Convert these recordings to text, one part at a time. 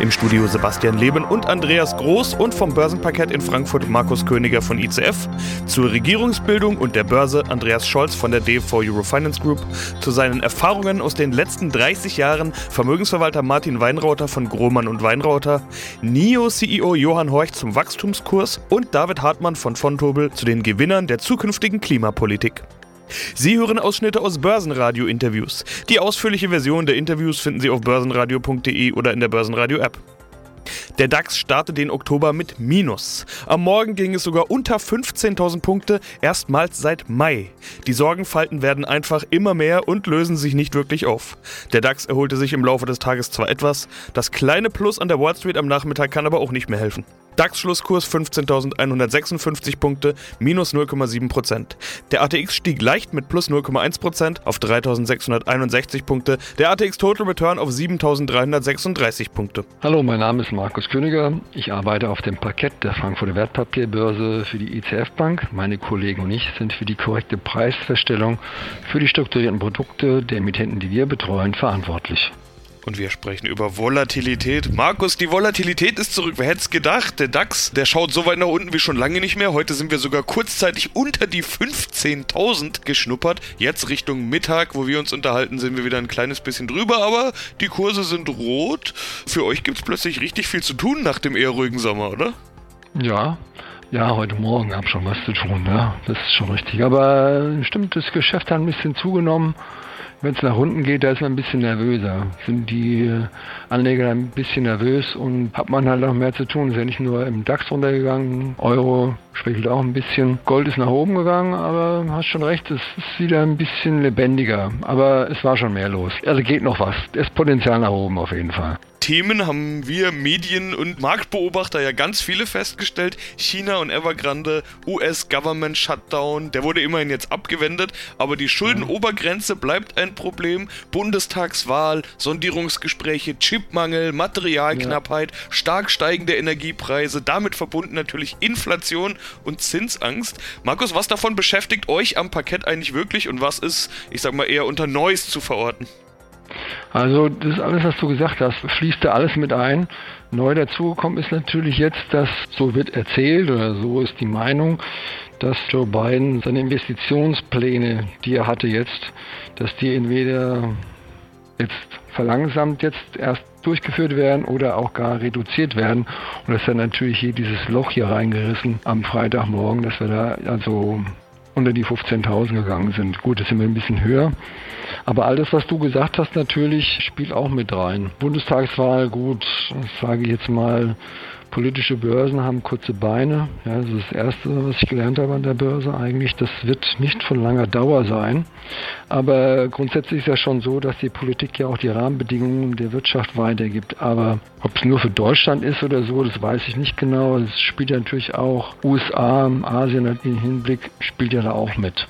Im Studio Sebastian Leben und Andreas Groß und vom Börsenparkett in Frankfurt Markus Königer von ICF. Zur Regierungsbildung und der Börse Andreas Scholz von der DV Eurofinance Group. Zu seinen Erfahrungen aus den letzten 30 Jahren Vermögensverwalter Martin Weinrauter von Grohmann und Weinrauter. NIO-CEO Johann Horch zum Wachstumskurs und David Hartmann von Fontobel zu den Gewinnern der zukünftigen Klimapolitik. Sie hören Ausschnitte aus Börsenradio-Interviews. Die ausführliche Version der Interviews finden Sie auf börsenradio.de oder in der Börsenradio-App. Der DAX startet den Oktober mit Minus. Am Morgen ging es sogar unter 15.000 Punkte, erstmals seit Mai. Die Sorgenfalten werden einfach immer mehr und lösen sich nicht wirklich auf. Der DAX erholte sich im Laufe des Tages zwar etwas, das kleine Plus an der Wall Street am Nachmittag kann aber auch nicht mehr helfen. DAX-Schlusskurs 15.156 Punkte, minus 0,7%. Der ATX stieg leicht mit plus 0,1% auf 3.661 Punkte. Der ATX Total Return auf 7.336 Punkte. Hallo, mein Name ist Markus Königer. Ich arbeite auf dem Parkett der Frankfurter Wertpapierbörse für die ICF Bank. Meine Kollegen und ich sind für die korrekte Preisfeststellung für die strukturierten Produkte der Emittenten, die wir betreuen, verantwortlich. Und wir sprechen über Volatilität. Markus, die Volatilität ist zurück. Wer hätte es gedacht? Der DAX, der schaut so weit nach unten wie schon lange nicht mehr. Heute sind wir sogar kurzzeitig unter die 15.000 geschnuppert. Jetzt Richtung Mittag, wo wir uns unterhalten, sind wir wieder ein kleines bisschen drüber. Aber die Kurse sind rot. Für euch gibt es plötzlich richtig viel zu tun nach dem eher ruhigen Sommer, oder? Ja, ja, heute Morgen habe schon was zu tun, ja. Das ist schon richtig. Aber stimmt, das Geschäft hat ein bisschen zugenommen. Wenn es nach unten geht, da ist man ein bisschen nervöser. Sind die äh, Anleger ein bisschen nervös und hat man halt noch mehr zu tun. Ist ja nicht nur im DAX runtergegangen, Euro schwächelt auch ein bisschen. Gold ist nach oben gegangen, aber hast schon recht, es ist wieder ein bisschen lebendiger. Aber es war schon mehr los. Also geht noch was. Es ist Potenzial nach oben auf jeden Fall. Themen haben wir Medien- und Marktbeobachter ja ganz viele festgestellt. China und Evergrande, US-Government Shutdown, der wurde immerhin jetzt abgewendet, aber die Schuldenobergrenze bleibt ein Problem. Bundestagswahl, Sondierungsgespräche, Chipmangel, Materialknappheit, stark steigende Energiepreise, damit verbunden natürlich Inflation und Zinsangst. Markus, was davon beschäftigt euch am Parkett eigentlich wirklich und was ist, ich sag mal, eher unter Neues zu verorten? Also das alles, was du gesagt hast, fließt da alles mit ein. Neu dazugekommen ist natürlich jetzt, dass so wird erzählt oder so ist die Meinung, dass Joe Biden seine Investitionspläne, die er hatte jetzt, dass die entweder jetzt verlangsamt jetzt erst durchgeführt werden oder auch gar reduziert werden. Und das ist dann natürlich hier dieses Loch hier reingerissen am Freitagmorgen, dass wir da also unter die 15.000 gegangen sind. Gut, das sind wir ein bisschen höher. Aber alles, was du gesagt hast, natürlich spielt auch mit rein. Bundestagswahl, gut, sage ich jetzt mal, politische Börsen haben kurze Beine. Ja, das ist das Erste, was ich gelernt habe an der Börse eigentlich. Das wird nicht von langer Dauer sein. Aber grundsätzlich ist ja schon so, dass die Politik ja auch die Rahmenbedingungen der Wirtschaft weitergibt. Aber ob es nur für Deutschland ist oder so, das weiß ich nicht genau. Es spielt ja natürlich auch USA, Asien im Hinblick spielt ja da auch mit.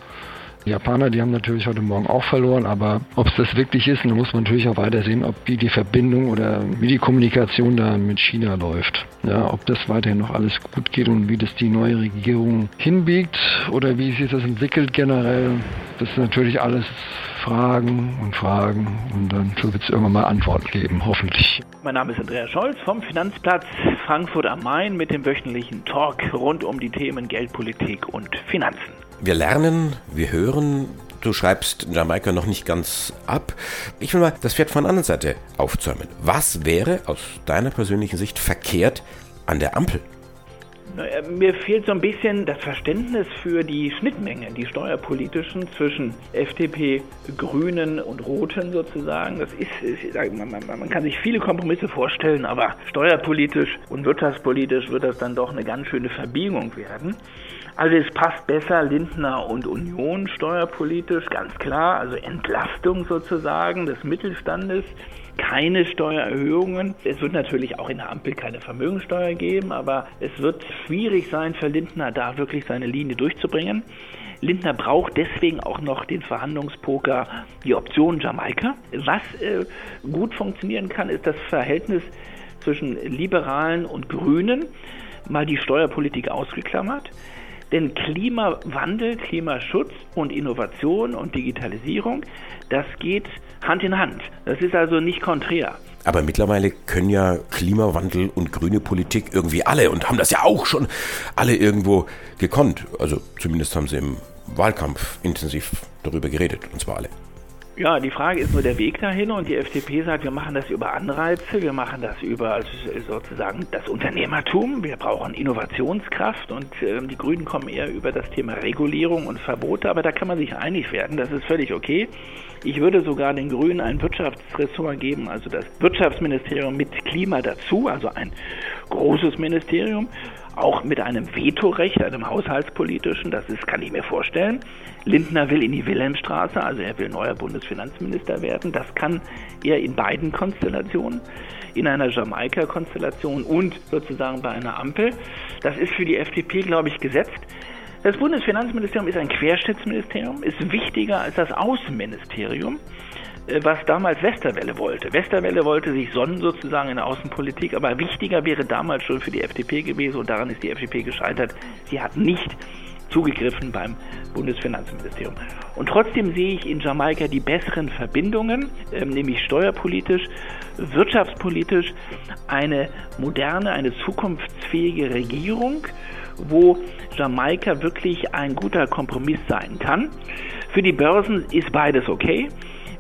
Die Japaner, die haben natürlich heute Morgen auch verloren, aber ob es das wirklich ist, dann muss man natürlich auch weiter sehen, ob wie die Verbindung oder wie die Kommunikation da mit China läuft. Ja, ob das weiterhin noch alles gut geht und wie das die neue Regierung hinbiegt oder wie sich das entwickelt generell. Das ist natürlich alles Fragen und Fragen und dann wird es irgendwann mal Antworten geben, hoffentlich. Mein Name ist Andreas Scholz vom Finanzplatz Frankfurt am Main mit dem wöchentlichen Talk rund um die Themen Geldpolitik und Finanzen. Wir lernen, wir hören. Du schreibst Jamaika noch nicht ganz ab. Ich will mal das Pferd von der anderen Seite aufzäumen. Was wäre aus deiner persönlichen Sicht verkehrt an der Ampel? Mir fehlt so ein bisschen das Verständnis für die Schnittmengen, die steuerpolitischen zwischen FDP, Grünen und Roten sozusagen. Das ist, man, kann sich viele Kompromisse vorstellen, aber steuerpolitisch und wirtschaftspolitisch wird das dann doch eine ganz schöne Verbiegung werden. Also es passt besser Lindner und Union steuerpolitisch, ganz klar. Also Entlastung sozusagen des Mittelstandes keine Steuererhöhungen. Es wird natürlich auch in der Ampel keine Vermögensteuer geben, aber es wird schwierig sein für Lindner, da wirklich seine Linie durchzubringen. Lindner braucht deswegen auch noch den Verhandlungspoker, die Option Jamaika. Was äh, gut funktionieren kann, ist das Verhältnis zwischen Liberalen und Grünen, mal die Steuerpolitik ausgeklammert. Denn Klimawandel, Klimaschutz und Innovation und Digitalisierung, das geht Hand in Hand. Das ist also nicht konträr. Aber mittlerweile können ja Klimawandel und grüne Politik irgendwie alle und haben das ja auch schon alle irgendwo gekonnt. Also zumindest haben sie im Wahlkampf intensiv darüber geredet, und zwar alle. Ja, die Frage ist nur der Weg dahin und die FDP sagt, wir machen das über Anreize, wir machen das über sozusagen das Unternehmertum, wir brauchen Innovationskraft und äh, die Grünen kommen eher über das Thema Regulierung und Verbote, aber da kann man sich einig werden, das ist völlig okay. Ich würde sogar den Grünen ein Wirtschaftsressort geben, also das Wirtschaftsministerium mit Klima dazu, also ein großes Ministerium auch mit einem Vetorecht, einem haushaltspolitischen, das ist, kann ich mir vorstellen. Lindner will in die Wilhelmstraße, also er will neuer Bundesfinanzminister werden. Das kann er in beiden Konstellationen, in einer Jamaika-Konstellation und sozusagen bei einer Ampel. Das ist für die FDP, glaube ich, gesetzt. Das Bundesfinanzministerium ist ein Querschnittsministerium, ist wichtiger als das Außenministerium. Äh, was damals Westerwelle wollte. Westerwelle wollte sich sonnen sozusagen in der Außenpolitik, aber wichtiger wäre damals schon für die FDP gewesen und daran ist die FDP gescheitert. Sie hat nicht zugegriffen beim Bundesfinanzministerium. Und trotzdem sehe ich in Jamaika die besseren Verbindungen, ähm, nämlich steuerpolitisch, wirtschaftspolitisch, eine moderne, eine zukunftsfähige Regierung, wo Jamaika wirklich ein guter Kompromiss sein kann. Für die Börsen ist beides okay.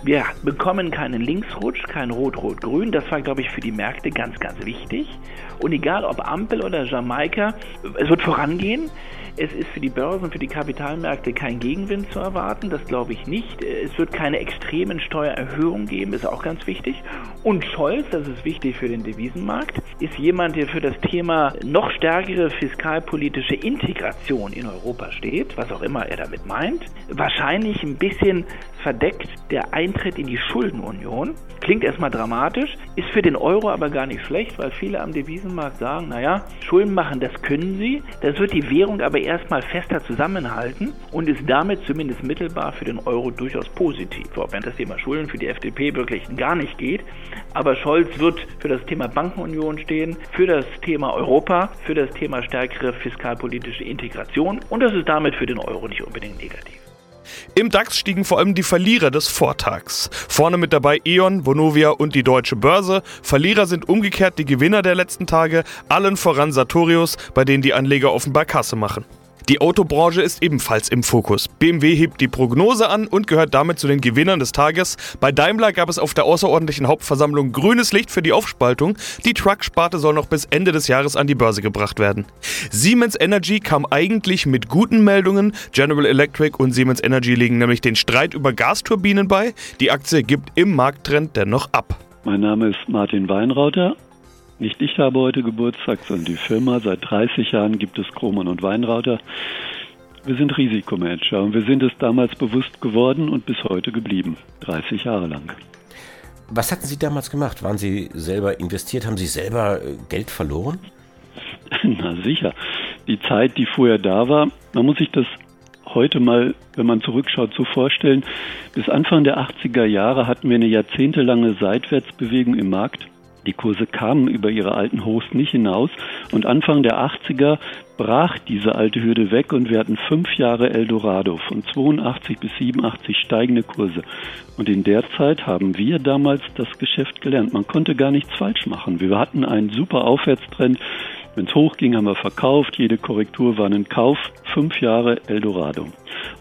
Wir bekommen keinen Linksrutsch, kein Rot-Rot-Grün. Das war, glaube ich, für die Märkte ganz, ganz wichtig. Und egal ob Ampel oder Jamaika, es wird vorangehen. Es ist für die Börsen, für die Kapitalmärkte kein Gegenwind zu erwarten, das glaube ich nicht. Es wird keine extremen Steuererhöhungen geben, ist auch ganz wichtig. Und Scholz, das ist wichtig für den Devisenmarkt, ist jemand, der für das Thema noch stärkere fiskalpolitische Integration in Europa steht, was auch immer er damit meint. Wahrscheinlich ein bisschen verdeckt der Eintritt in die Schuldenunion. Klingt erstmal dramatisch, ist für den Euro aber gar nicht schlecht, weil viele am Devisenmarkt sagen, naja, Schulden machen, das können sie. Das wird die Währung aber erstmal fester zusammenhalten und ist damit zumindest mittelbar für den Euro durchaus positiv. Auch wenn das Thema Schulden für die FDP wirklich gar nicht geht. Aber Scholz wird für das Thema Bankenunion stehen, für das Thema Europa, für das Thema stärkere fiskalpolitische Integration und das ist damit für den Euro nicht unbedingt negativ. Im DAX stiegen vor allem die Verlierer des Vortags. Vorne mit dabei E.ON, Vonovia und die Deutsche Börse. Verlierer sind umgekehrt die Gewinner der letzten Tage, allen voran Sartorius, bei denen die Anleger offenbar Kasse machen. Die Autobranche ist ebenfalls im Fokus. BMW hebt die Prognose an und gehört damit zu den Gewinnern des Tages. Bei Daimler gab es auf der außerordentlichen Hauptversammlung grünes Licht für die Aufspaltung. Die Truck-Sparte soll noch bis Ende des Jahres an die Börse gebracht werden. Siemens Energy kam eigentlich mit guten Meldungen. General Electric und Siemens Energy legen nämlich den Streit über Gasturbinen bei. Die Aktie gibt im Markttrend dennoch ab. Mein Name ist Martin Weinrauter. Nicht ich habe heute Geburtstag, sondern die Firma. Seit 30 Jahren gibt es Kromann und Weinrauter. Wir sind Risikomanager und wir sind es damals bewusst geworden und bis heute geblieben. 30 Jahre lang. Was hatten Sie damals gemacht? Waren Sie selber investiert? Haben Sie selber äh, Geld verloren? Na sicher. Die Zeit, die vorher da war, man muss sich das heute mal, wenn man zurückschaut, so vorstellen. Bis Anfang der 80er Jahre hatten wir eine jahrzehntelange Seitwärtsbewegung im Markt. Die Kurse kamen über ihre alten Hochs nicht hinaus und Anfang der 80er brach diese alte Hürde weg und wir hatten fünf Jahre Eldorado von 82 bis 87 steigende Kurse. Und in der Zeit haben wir damals das Geschäft gelernt. Man konnte gar nichts falsch machen. Wir hatten einen super Aufwärtstrend. Wenn es hochging, haben wir verkauft. Jede Korrektur war ein Kauf. Fünf Jahre Eldorado.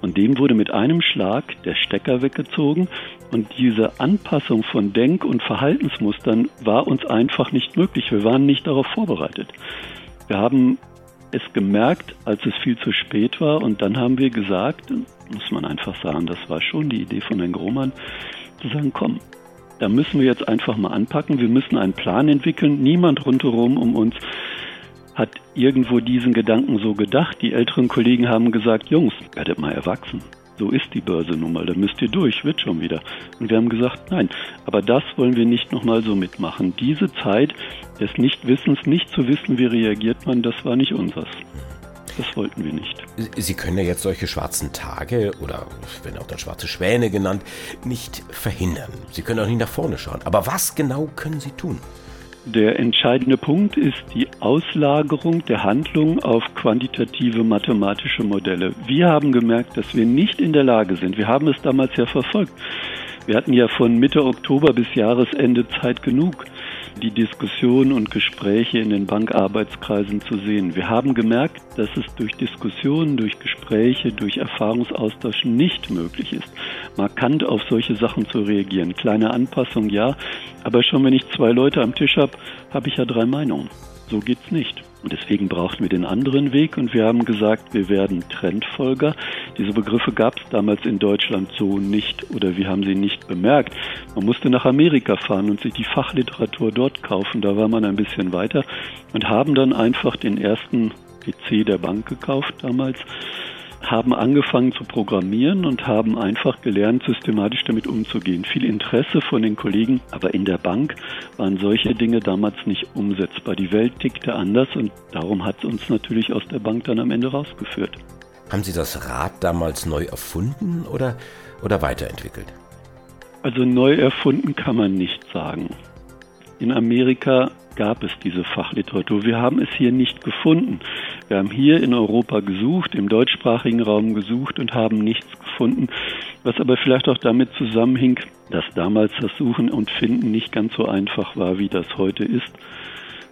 Und dem wurde mit einem Schlag der Stecker weggezogen und diese Anpassung von Denk- und Verhaltensmustern war uns einfach nicht möglich. Wir waren nicht darauf vorbereitet. Wir haben es gemerkt, als es viel zu spät war und dann haben wir gesagt, muss man einfach sagen, das war schon die Idee von Herrn Grohmann, zu sagen, komm, da müssen wir jetzt einfach mal anpacken, wir müssen einen Plan entwickeln, niemand rundherum um uns hat irgendwo diesen Gedanken so gedacht. Die älteren Kollegen haben gesagt, Jungs, werdet mal erwachsen. So ist die Börse nun mal, da müsst ihr durch, wird schon wieder. Und wir haben gesagt, nein, aber das wollen wir nicht nochmal so mitmachen. Diese Zeit des Nichtwissens, nicht zu wissen, wie reagiert man, das war nicht unseres. Das wollten wir nicht. Sie können ja jetzt solche schwarzen Tage oder werden auch dann schwarze Schwäne genannt, nicht verhindern. Sie können auch nicht nach vorne schauen. Aber was genau können Sie tun? Der entscheidende Punkt ist die Auslagerung der Handlung auf quantitative mathematische Modelle. Wir haben gemerkt, dass wir nicht in der Lage sind. Wir haben es damals ja verfolgt. Wir hatten ja von Mitte Oktober bis Jahresende Zeit genug, die Diskussionen und Gespräche in den Bankarbeitskreisen zu sehen. Wir haben gemerkt, dass es durch Diskussionen, durch Gespräche, durch Erfahrungsaustausch nicht möglich ist, markant auf solche Sachen zu reagieren. Kleine Anpassung ja, aber schon wenn ich zwei Leute am Tisch habe, habe ich ja drei Meinungen. So geht's nicht. Und deswegen brauchten wir den anderen Weg und wir haben gesagt, wir werden Trendfolger. Diese Begriffe gab es damals in Deutschland so nicht oder wir haben sie nicht bemerkt. Man musste nach Amerika fahren und sich die Fachliteratur dort kaufen. Da war man ein bisschen weiter und haben dann einfach den ersten PC der Bank gekauft damals haben angefangen zu programmieren und haben einfach gelernt, systematisch damit umzugehen. Viel Interesse von den Kollegen, aber in der Bank waren solche Dinge damals nicht umsetzbar. Die Welt tickte anders und darum hat es uns natürlich aus der Bank dann am Ende rausgeführt. Haben Sie das Rad damals neu erfunden oder, oder weiterentwickelt? Also neu erfunden kann man nicht sagen. In Amerika gab es diese Fachliteratur. Wir haben es hier nicht gefunden. Wir haben hier in Europa gesucht, im deutschsprachigen Raum gesucht und haben nichts gefunden, was aber vielleicht auch damit zusammenhing, dass damals das Suchen und Finden nicht ganz so einfach war, wie das heute ist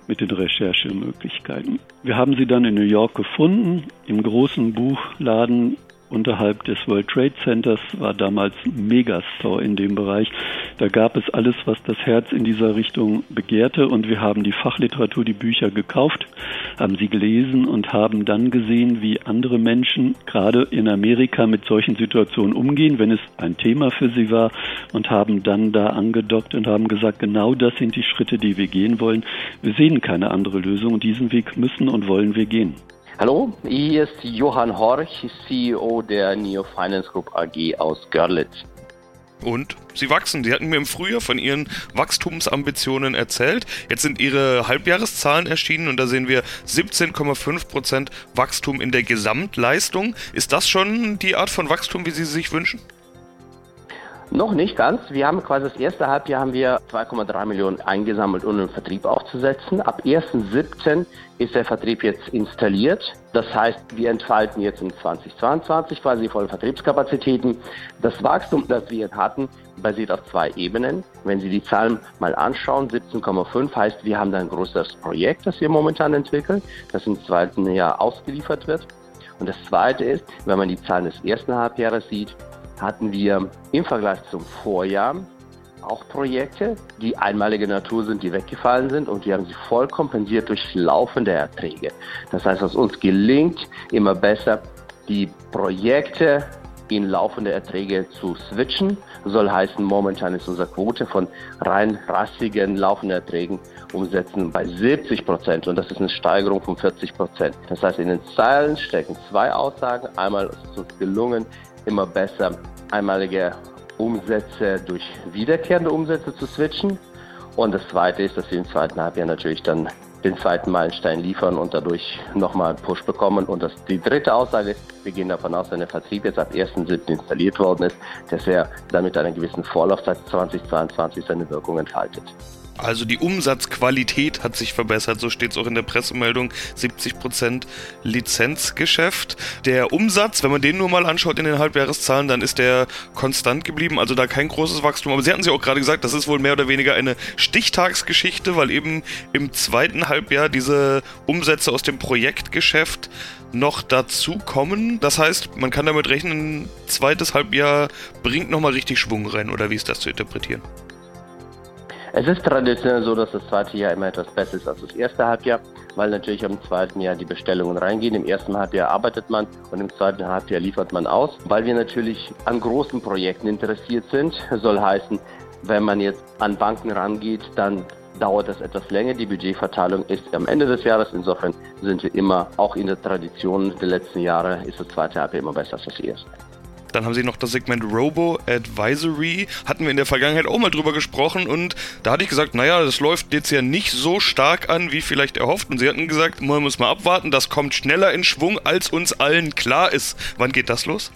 mit den Recherchemöglichkeiten. Wir haben sie dann in New York gefunden, im großen Buchladen unterhalb des World Trade Centers war damals Megastore in dem Bereich. Da gab es alles, was das Herz in dieser Richtung begehrte und wir haben die Fachliteratur, die Bücher gekauft, haben sie gelesen und haben dann gesehen, wie andere Menschen gerade in Amerika mit solchen Situationen umgehen, wenn es ein Thema für sie war und haben dann da angedockt und haben gesagt, genau das sind die Schritte, die wir gehen wollen. Wir sehen keine andere Lösung und diesen Weg müssen und wollen wir gehen. Hallo, hier ist Johann Horch, CEO der Neo Finance Group AG aus Görlitz. Und sie wachsen. Sie hatten mir im Frühjahr von ihren Wachstumsambitionen erzählt. Jetzt sind ihre Halbjahreszahlen erschienen und da sehen wir 17,5% Wachstum in der Gesamtleistung. Ist das schon die Art von Wachstum, wie Sie sich wünschen? Noch nicht ganz. Wir haben quasi das erste Halbjahr haben wir 2,3 Millionen eingesammelt, um den Vertrieb aufzusetzen. Ab 1.7. ist der Vertrieb jetzt installiert. Das heißt, wir entfalten jetzt in 2022 quasi volle Vertriebskapazitäten. Das Wachstum, das wir hatten, basiert auf zwei Ebenen. Wenn Sie die Zahlen mal anschauen, 17,5 heißt, wir haben da ein großes Projekt, das wir momentan entwickeln, das im zweiten Jahr ausgeliefert wird. Und das zweite ist, wenn man die Zahlen des ersten Halbjahres sieht, hatten wir im Vergleich zum Vorjahr auch Projekte, die einmalige Natur sind, die weggefallen sind und wir haben sie voll kompensiert durch laufende Erträge. Das heißt, was uns gelingt, immer besser die Projekte in laufende Erträge zu switchen. Soll heißen, momentan ist unsere Quote von rein rassigen laufenden Erträgen umsetzen bei 70 Prozent und das ist eine Steigerung von 40 Prozent. Das heißt, in den Zeilen stecken zwei Aussagen. Einmal ist es uns gelungen, immer besser, einmalige Umsätze durch wiederkehrende Umsätze zu switchen. Und das Zweite ist, dass wir im zweiten Halbjahr natürlich dann den zweiten Meilenstein liefern und dadurch nochmal einen Push bekommen. Und das, die dritte Aussage ist, wir gehen davon aus, wenn der Vertrieb jetzt ab 1.7. installiert worden ist, dass er dann mit einer gewissen Vorlaufzeit 2022 seine Wirkung entfaltet. Also die Umsatzqualität hat sich verbessert, so steht es auch in der Pressemeldung, 70% Lizenzgeschäft. Der Umsatz, wenn man den nur mal anschaut in den Halbjahreszahlen, dann ist der konstant geblieben, also da kein großes Wachstum. Aber Sie hatten es ja auch gerade gesagt, das ist wohl mehr oder weniger eine Stichtagsgeschichte, weil eben im zweiten Halbjahr diese Umsätze aus dem Projektgeschäft noch dazu kommen. Das heißt, man kann damit rechnen, zweites Halbjahr bringt nochmal richtig Schwung rein, oder wie ist das zu interpretieren? Es ist traditionell so, dass das zweite Jahr immer etwas besser ist als das erste Halbjahr, weil natürlich im zweiten Jahr die Bestellungen reingehen. Im ersten Halbjahr arbeitet man und im zweiten Halbjahr liefert man aus. Weil wir natürlich an großen Projekten interessiert sind, soll heißen, wenn man jetzt an Banken rangeht, dann dauert das etwas länger. Die Budgetverteilung ist am Ende des Jahres. Insofern sind wir immer, auch in der Tradition der letzten Jahre, ist das zweite Halbjahr immer besser als das erste. Dann haben sie noch das Segment Robo Advisory. Hatten wir in der Vergangenheit auch mal drüber gesprochen und da hatte ich gesagt, naja, das läuft jetzt ja nicht so stark an, wie vielleicht erhofft. Und sie hatten gesagt, man muss mal abwarten, das kommt schneller in Schwung, als uns allen klar ist. Wann geht das los?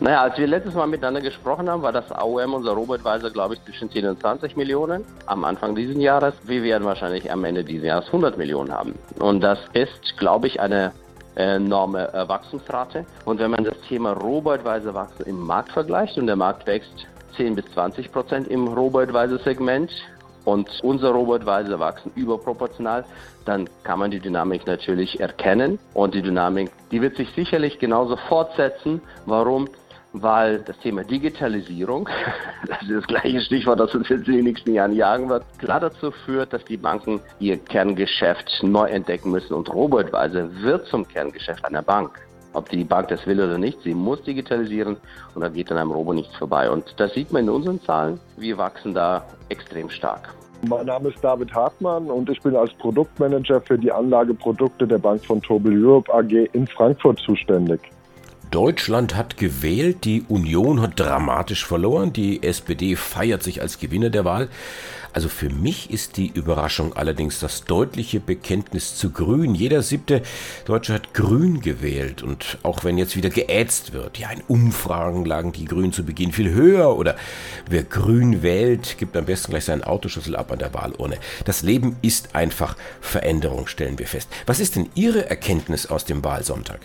Naja, als wir letztes Mal miteinander gesprochen haben, war das AOM, unser Robotweiser, glaube ich, zwischen 10 und 20 Millionen am Anfang dieses Jahres. Wir werden wahrscheinlich am Ende dieses Jahres 100 Millionen haben. Und das ist, glaube ich, eine enorme äh, Wachstumsrate. Und wenn man das Thema robotweise Wachstum im Markt vergleicht und der Markt wächst 10 bis 20 Prozent im robotweise Segment und unser robotweise wachsen überproportional, dann kann man die Dynamik natürlich erkennen und die Dynamik, die wird sich sicherlich genauso fortsetzen. Warum? Weil das Thema Digitalisierung, das ist das gleiche Stichwort, das uns jetzt in den nächsten Jahren jagen wird, klar dazu führt, dass die Banken ihr Kerngeschäft neu entdecken müssen und robotweise wird zum Kerngeschäft einer Bank. Ob die Bank das will oder nicht, sie muss digitalisieren und da geht an einem Robo nichts vorbei. Und das sieht man in unseren Zahlen. Wir wachsen da extrem stark. Mein Name ist David Hartmann und ich bin als Produktmanager für die Anlageprodukte der Bank von Tobel Europe AG in Frankfurt zuständig. Deutschland hat gewählt, die Union hat dramatisch verloren, die SPD feiert sich als Gewinner der Wahl. Also für mich ist die Überraschung allerdings das deutliche Bekenntnis zu Grün. Jeder siebte Deutsche hat Grün gewählt und auch wenn jetzt wieder geätzt wird, ja in Umfragen lagen die Grünen zu Beginn viel höher oder wer Grün wählt, gibt am besten gleich seinen Autoschlüssel ab an der Wahlurne. Das Leben ist einfach Veränderung, stellen wir fest. Was ist denn Ihre Erkenntnis aus dem Wahlsonntag?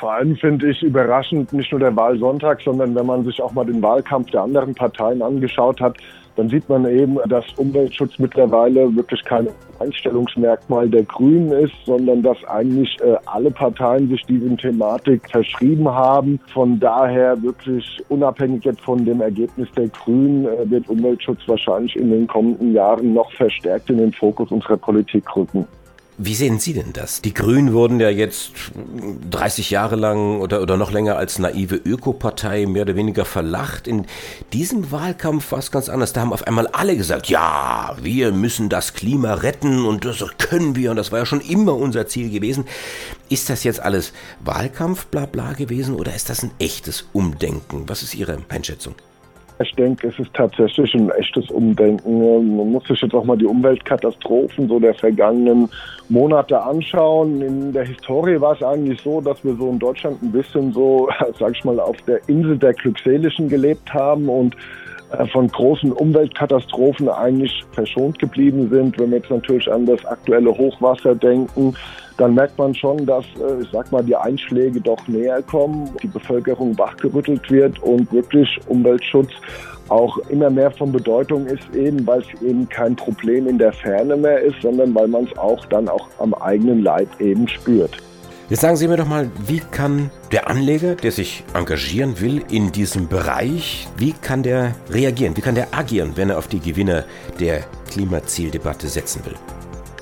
Vor allem finde ich überraschend nicht nur der Wahlsonntag, sondern wenn man sich auch mal den Wahlkampf der anderen Parteien angeschaut hat, dann sieht man eben, dass Umweltschutz mittlerweile wirklich kein Einstellungsmerkmal der Grünen ist, sondern dass eigentlich äh, alle Parteien sich diesem Thematik verschrieben haben. Von daher wirklich unabhängig jetzt von dem Ergebnis der Grünen äh, wird Umweltschutz wahrscheinlich in den kommenden Jahren noch verstärkt in den Fokus unserer Politik rücken. Wie sehen Sie denn das? Die Grünen wurden ja jetzt 30 Jahre lang oder, oder noch länger als naive Ökopartei mehr oder weniger verlacht. In diesem Wahlkampf war es ganz anders. Da haben auf einmal alle gesagt, ja, wir müssen das Klima retten und das können wir und das war ja schon immer unser Ziel gewesen. Ist das jetzt alles Wahlkampf, bla bla gewesen oder ist das ein echtes Umdenken? Was ist Ihre Einschätzung? Ich denke, es ist tatsächlich ein echtes Umdenken. Man muss sich jetzt auch mal die Umweltkatastrophen so der vergangenen Monate anschauen. In der Historie war es eigentlich so, dass wir so in Deutschland ein bisschen so, sag ich mal, auf der Insel der Glückseligen gelebt haben und von großen Umweltkatastrophen eigentlich verschont geblieben sind. Wenn wir jetzt natürlich an das aktuelle Hochwasser denken, dann merkt man schon, dass, äh, ich sag mal, die Einschläge doch näher kommen, die Bevölkerung wachgerüttelt wird und wirklich Umweltschutz auch immer mehr von Bedeutung ist, eben weil es eben kein Problem in der Ferne mehr ist, sondern weil man es auch dann auch am eigenen Leib eben spürt. Jetzt sagen Sie mir doch mal, wie kann der Anleger, der sich engagieren will in diesem Bereich, wie kann der reagieren, wie kann der agieren, wenn er auf die Gewinner der Klimazieldebatte setzen will?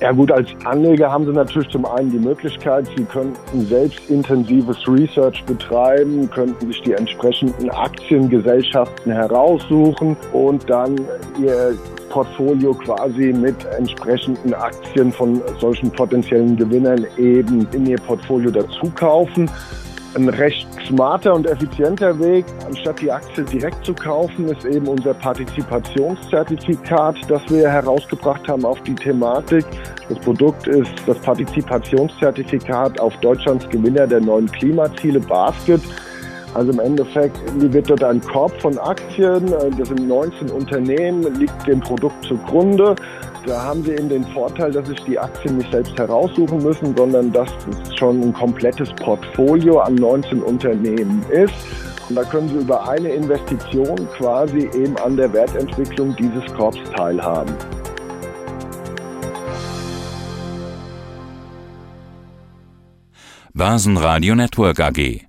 Ja gut, als Anleger haben Sie natürlich zum einen die Möglichkeit, Sie könnten selbst intensives Research betreiben, könnten sich die entsprechenden Aktiengesellschaften heraussuchen und dann Ihr Portfolio quasi mit entsprechenden Aktien von solchen potenziellen Gewinnern eben in Ihr Portfolio dazu kaufen ein recht smarter und effizienter Weg, anstatt die Aktie direkt zu kaufen, ist eben unser Partizipationszertifikat, das wir herausgebracht haben auf die Thematik. Das Produkt ist das Partizipationszertifikat auf Deutschlands Gewinner der neuen Klimaziele Basket. Also im Endeffekt wird dort ein Korb von Aktien, das sind 19 Unternehmen, liegt dem Produkt zugrunde. Da haben Sie eben den Vorteil, dass sich die Aktien nicht selbst heraussuchen müssen, sondern dass es schon ein komplettes Portfolio an 19 Unternehmen ist. Und da können Sie über eine Investition quasi eben an der Wertentwicklung dieses Korbs teilhaben. Börsenradio Network AG